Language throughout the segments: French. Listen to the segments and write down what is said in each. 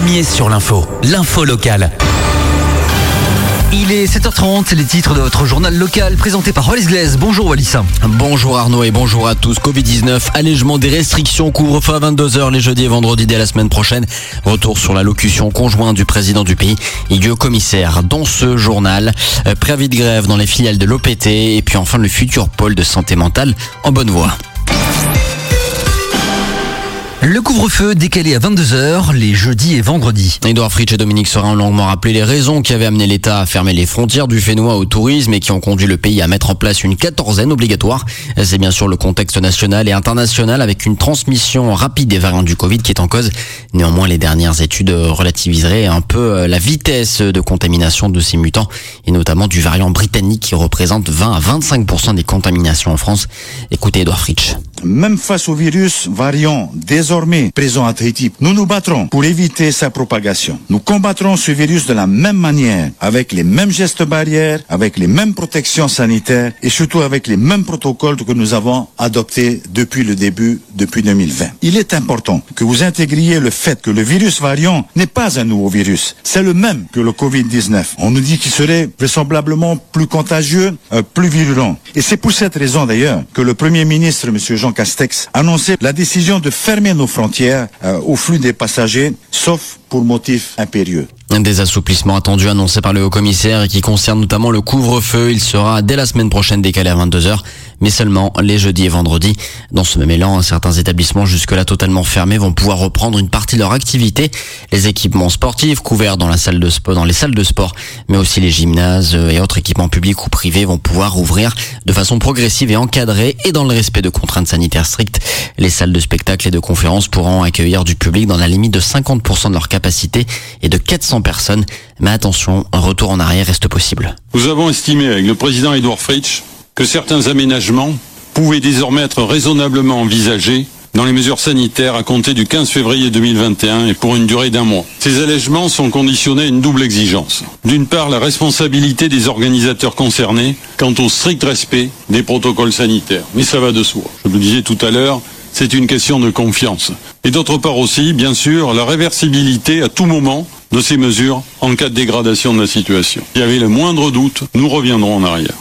premier sur l'info, l'info locale. Il est 7h30, c'est les titres de votre journal local présenté par Wallis Glaise. Bonjour Wallis. Bonjour Arnaud et bonjour à tous. Covid-19, allègement des restrictions, couvre-feu à 22h les jeudis et vendredis dès la semaine prochaine. Retour sur l'allocution conjointe du président du pays du commissaire dans ce journal. Euh, préavis de grève dans les filiales de l'OPT et puis enfin le futur pôle de santé mentale en bonne voie. Le couvre-feu décalé à 22h les jeudis et vendredis. Edouard Fritsch et Dominique Serin ont longuement rappelé les raisons qui avaient amené l'État à fermer les frontières du Fénois au tourisme et qui ont conduit le pays à mettre en place une quatorzaine obligatoire. C'est bien sûr le contexte national et international avec une transmission rapide des variants du Covid qui est en cause. Néanmoins, les dernières études relativiseraient un peu la vitesse de contamination de ces mutants et notamment du variant britannique qui représente 20 à 25% des contaminations en France. Écoutez Edouard Fritsch. Même face au virus variant désormais présent à Tahiti, nous nous battrons pour éviter sa propagation. Nous combattrons ce virus de la même manière, avec les mêmes gestes barrières, avec les mêmes protections sanitaires et surtout avec les mêmes protocoles que nous avons adoptés depuis le début, depuis 2020. Il est important que vous intégriez le fait que le virus variant n'est pas un nouveau virus. C'est le même que le Covid-19. On nous dit qu'il serait vraisemblablement plus contagieux, euh, plus virulent. Et c'est pour cette raison d'ailleurs que le Premier ministre, M. Jean Castex, annonçait la décision de fermer nos frontières euh, au flux des passagers, sauf pour motif impérieux. Des assouplissements attendus annoncés par le haut commissaire et qui concernent notamment le couvre-feu. Il sera dès la semaine prochaine décalé à 22h, mais seulement les jeudis et vendredis. Dans ce même élan, certains établissements jusque-là totalement fermés vont pouvoir reprendre une partie de leur activité. Les équipements sportifs couverts dans la salle de sport, dans les salles de sport, mais aussi les gymnases et autres équipements publics ou privés vont pouvoir ouvrir de façon progressive et encadrée et dans le respect de contraintes sanitaires strictes. Les salles de spectacle et de conférences pourront accueillir du public dans la limite de 50% de leur capacité et de 400 personnes. Mais attention, un retour en arrière reste possible. Nous avons estimé avec le président Edouard Fritsch que certains aménagements pouvaient désormais être raisonnablement envisagés dans les mesures sanitaires à compter du 15 février 2021 et pour une durée d'un mois. Ces allègements sont conditionnés à une double exigence. D'une part, la responsabilité des organisateurs concernés quant au strict respect des protocoles sanitaires. Mais ça va de soi. Je le disais tout à l'heure, c'est une question de confiance. Et d'autre part aussi, bien sûr, la réversibilité à tout moment de ces mesures en cas de dégradation de la situation. Il y avait le moindre doute, nous reviendrons en arrière.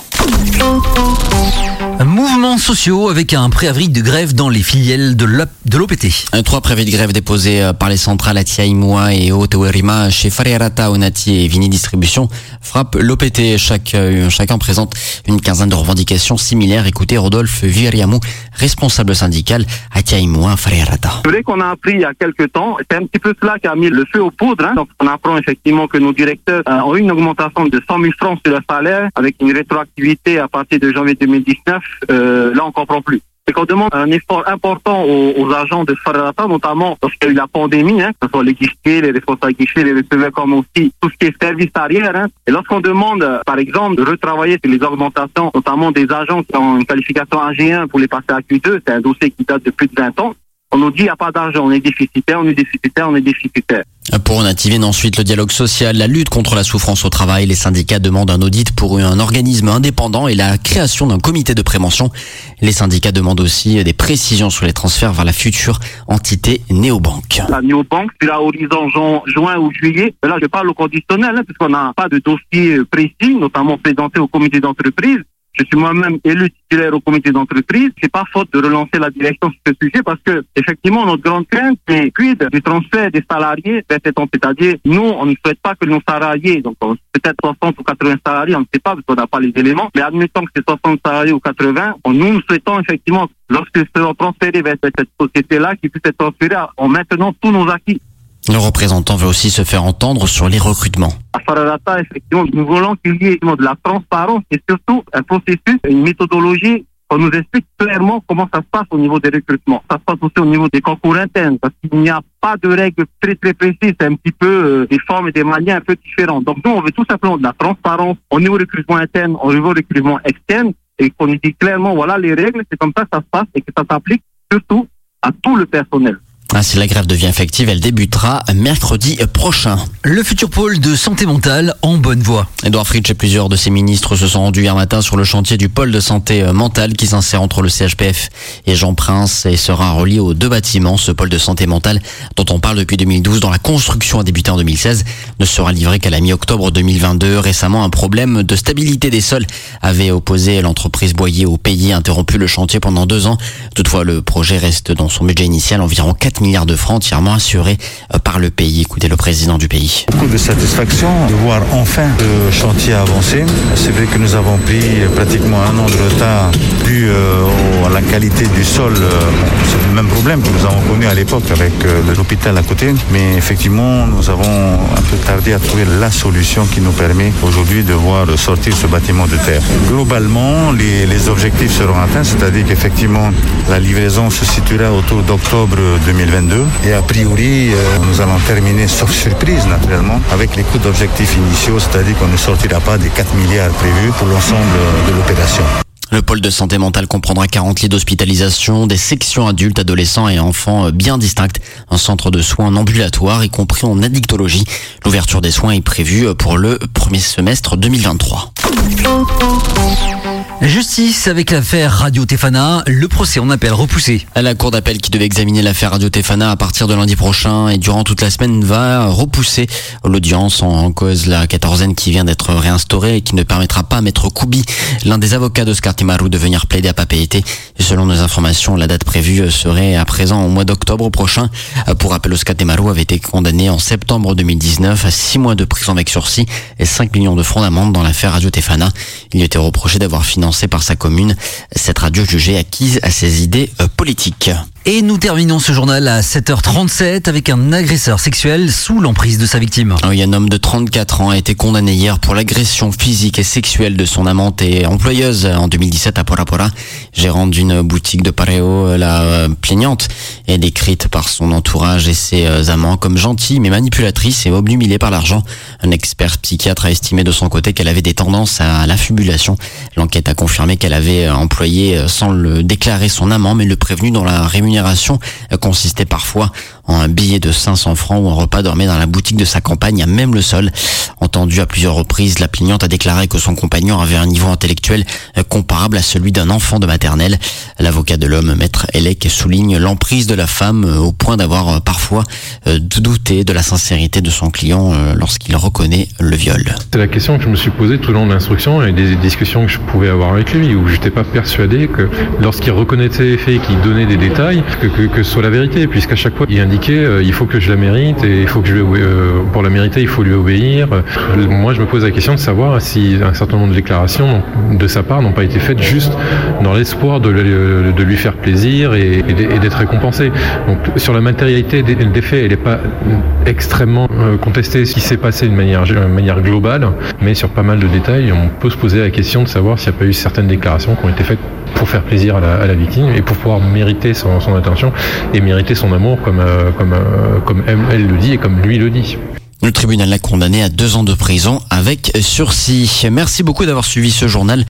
Mouvements sociaux avec un préavis de grève dans les filiales de l'OPT. Trois préavis de grève déposés par les centrales Atiaïmoua et Otewerima chez Farerata, Onati et Vini Distribution frappent l'OPT. Chaque, chacun présente une quinzaine de revendications similaires. Écoutez Rodolphe Viriamou, responsable syndical Atiaïmoua Farerata. C'est vrai qu'on a appris il y a quelques temps, c'est un petit peu cela qui a mis le feu aux poudres. Hein. Donc on apprend effectivement que nos directeurs euh, ont eu une augmentation de 100 000 francs sur leur salaire avec une rétroactivité à partir de janvier 2019 euh, là on comprend plus. C'est qu'on demande un effort important aux, aux agents de Farata, notamment lorsqu'il y a eu la pandémie, hein, que ce soit les guichets, les responsables guichets, les receveurs, comme aussi tout ce qui est service arrière. Hein. Et lorsqu'on demande, par exemple, de retravailler sur les augmentations, notamment des agents qui ont une qualification AG1 pour les passer à Q2, c'est un dossier qui date de plus de 20 ans. On nous dit il n'y a pas d'argent, on est déficitaire, on est déficitaire, on est déficitaire. Pour Nativine, ensuite le dialogue social, la lutte contre la souffrance au travail. Les syndicats demandent un audit pour un organisme indépendant et la création d'un comité de prévention. Les syndicats demandent aussi des précisions sur les transferts vers la future entité néobanque. La néobanque, c'est à horizon juin, juin ou juillet. Là, je parle au conditionnel, hein, puisqu'on n'a pas de dossier précis, notamment présenté au comité d'entreprise. Je suis moi-même élu titulaire au comité d'entreprise. C'est pas faute de relancer la direction sur ce sujet parce que, effectivement, notre grande crainte, c'est quid du transfert des salariés vers cette entité. C'est-à-dire, nous, on ne souhaite pas que nos salariés, donc peut-être 60 ou 80 salariés, on ne sait pas parce qu'on n'a pas les éléments, mais admettons que c'est 60 salariés ou 80, nous, nous souhaitons effectivement, lorsque seront transférés vers cette société-là, qu'ils puissent être transférés en maintenant tous nos acquis. Le représentant veut aussi se faire entendre sur les recrutements. À Fararata, effectivement, nous voulons qu'il y ait de la transparence et surtout un processus, une méthodologie qu'on nous explique clairement comment ça se passe au niveau des recrutements. Ça se passe aussi au niveau des concours internes parce qu'il n'y a pas de règles très très précises, c'est un petit peu euh, des formes et des manières un peu différentes. Donc nous, on veut tout simplement de la transparence au niveau recrutement interne, au niveau recrutement externe et qu'on nous dit clairement, voilà les règles, c'est comme ça que ça se passe et que ça s'applique surtout à tout le personnel. Ah, si la grève devient effective, elle débutera mercredi prochain. Le futur pôle de santé mentale en bonne voie. Edouard Fritsch et plusieurs de ses ministres se sont rendus hier matin sur le chantier du pôle de santé mentale qui s'insère entre le CHPF et Jean Prince et sera relié aux deux bâtiments. Ce pôle de santé mentale dont on parle depuis 2012, dont la construction a débuté en 2016, ne sera livré qu'à la mi-octobre 2022. Récemment, un problème de stabilité des sols avait opposé l'entreprise Boyer au pays, interrompu le chantier pendant deux ans. Toutefois, le projet reste dans son budget initial environ 4 milliards de francs entièrement assurés par le pays. Écoutez le président du pays. Beaucoup de satisfaction de voir enfin le chantier avancer. C'est vrai que nous avons pris pratiquement un an de retard dû à la qualité du sol. C'est le même problème que nous avons connu à l'époque avec l'hôpital à côté. Mais effectivement, nous avons un peu tardé à trouver la solution qui nous permet aujourd'hui de voir sortir ce bâtiment de terre. Globalement, les, objectifs seront atteints, c'est-à-dire qu'effectivement, la livraison se situera autour d'octobre 2022. Et a priori, nous allons terminer, sauf surprise naturellement, avec les coûts d'objectifs initiaux, c'est-à-dire qu'on ne sortira pas des 4 milliards prévus pour l'ensemble de l'opération. Le pôle de santé mentale comprendra 40 lits d'hospitalisation, des sections adultes, adolescents et enfants bien distinctes, un centre de soins ambulatoire, y compris en addictologie. L'ouverture des soins est prévue pour le premier semestre 2023. Justice avec l'affaire Radio Tefana, le procès en appel repoussé. La cour d'appel qui devait examiner l'affaire Radio Tefana à partir de lundi prochain et durant toute la semaine va repousser l'audience en cause la quatorzaine qui vient d'être réinstaurée et qui ne permettra pas à Maître Koubi, l'un des avocats d'Oscar Timarou, de venir plaider à papeete. Selon nos informations, la date prévue serait à présent au mois d'octobre prochain. Pour rappel, Oscar Timarou avait été condamné en septembre 2019 à 6 mois de prison avec sursis et 5 millions de francs d'amende dans l'affaire Radio Tefana. Il lui était reproché d'avoir financé par sa commune. Cette radio jugée acquise à ses idées politiques. Et nous terminons ce journal à 7h37 avec un agresseur sexuel sous l'emprise de sa victime. Oui, un homme de 34 ans a été condamné hier pour l'agression physique et sexuelle de son amante et employeuse en 2017 à Pora Pora. Gérante d'une boutique de Pareo, la plaignante est décrite par son entourage et ses amants comme gentille mais manipulatrice et obnubilée par l'argent. Un expert psychiatre a estimé de son côté qu'elle avait des tendances à l'affubulation. L'enquête a confirmé qu'elle avait employé sans le déclarer son amant mais le prévenu dans la rémunération consistait parfois en un billet de 500 francs ou un repas dormait dans la boutique de sa campagne à même le sol. Entendu à plusieurs reprises, la plaignante a déclaré que son compagnon avait un niveau intellectuel comparable à celui d'un enfant de maternelle. L'avocat de l'homme, maître Elec, souligne l'emprise de la femme au point d'avoir parfois douté de la sincérité de son client lorsqu'il reconnaît le viol. C'est la question que je me suis posée tout au long de l'instruction et des discussions que je pouvais avoir avec lui où j'étais pas persuadé que lorsqu'il reconnaissait les faits qu'il donnait des détails, que, que, que, ce soit la vérité, puisqu'à chaque fois il indiquait euh, il faut que je la mérite et il faut que je lui, euh, pour la mériter il faut lui obéir. Moi je me pose la question de savoir si un certain nombre de déclarations de sa part n'ont pas été faites juste dans l'espoir de, de, lui faire plaisir et, d'être récompensé. Donc sur la matérialité des, faits, elle n'est pas extrêmement euh, contestée ce qui s'est passé d'une manière, manière globale, mais sur pas mal de détails, on peut se poser la question de savoir s'il n'y a pas eu certaines déclarations qui ont été faites pour faire plaisir à la, à la victime et pour pouvoir mériter son, son, attention et mériter son amour comme, euh, comme, euh, comme elle, elle, le dit et comme lui le dit. Le tribunal l'a condamné à deux ans de prison avec sursis. Merci beaucoup d'avoir suivi ce journal.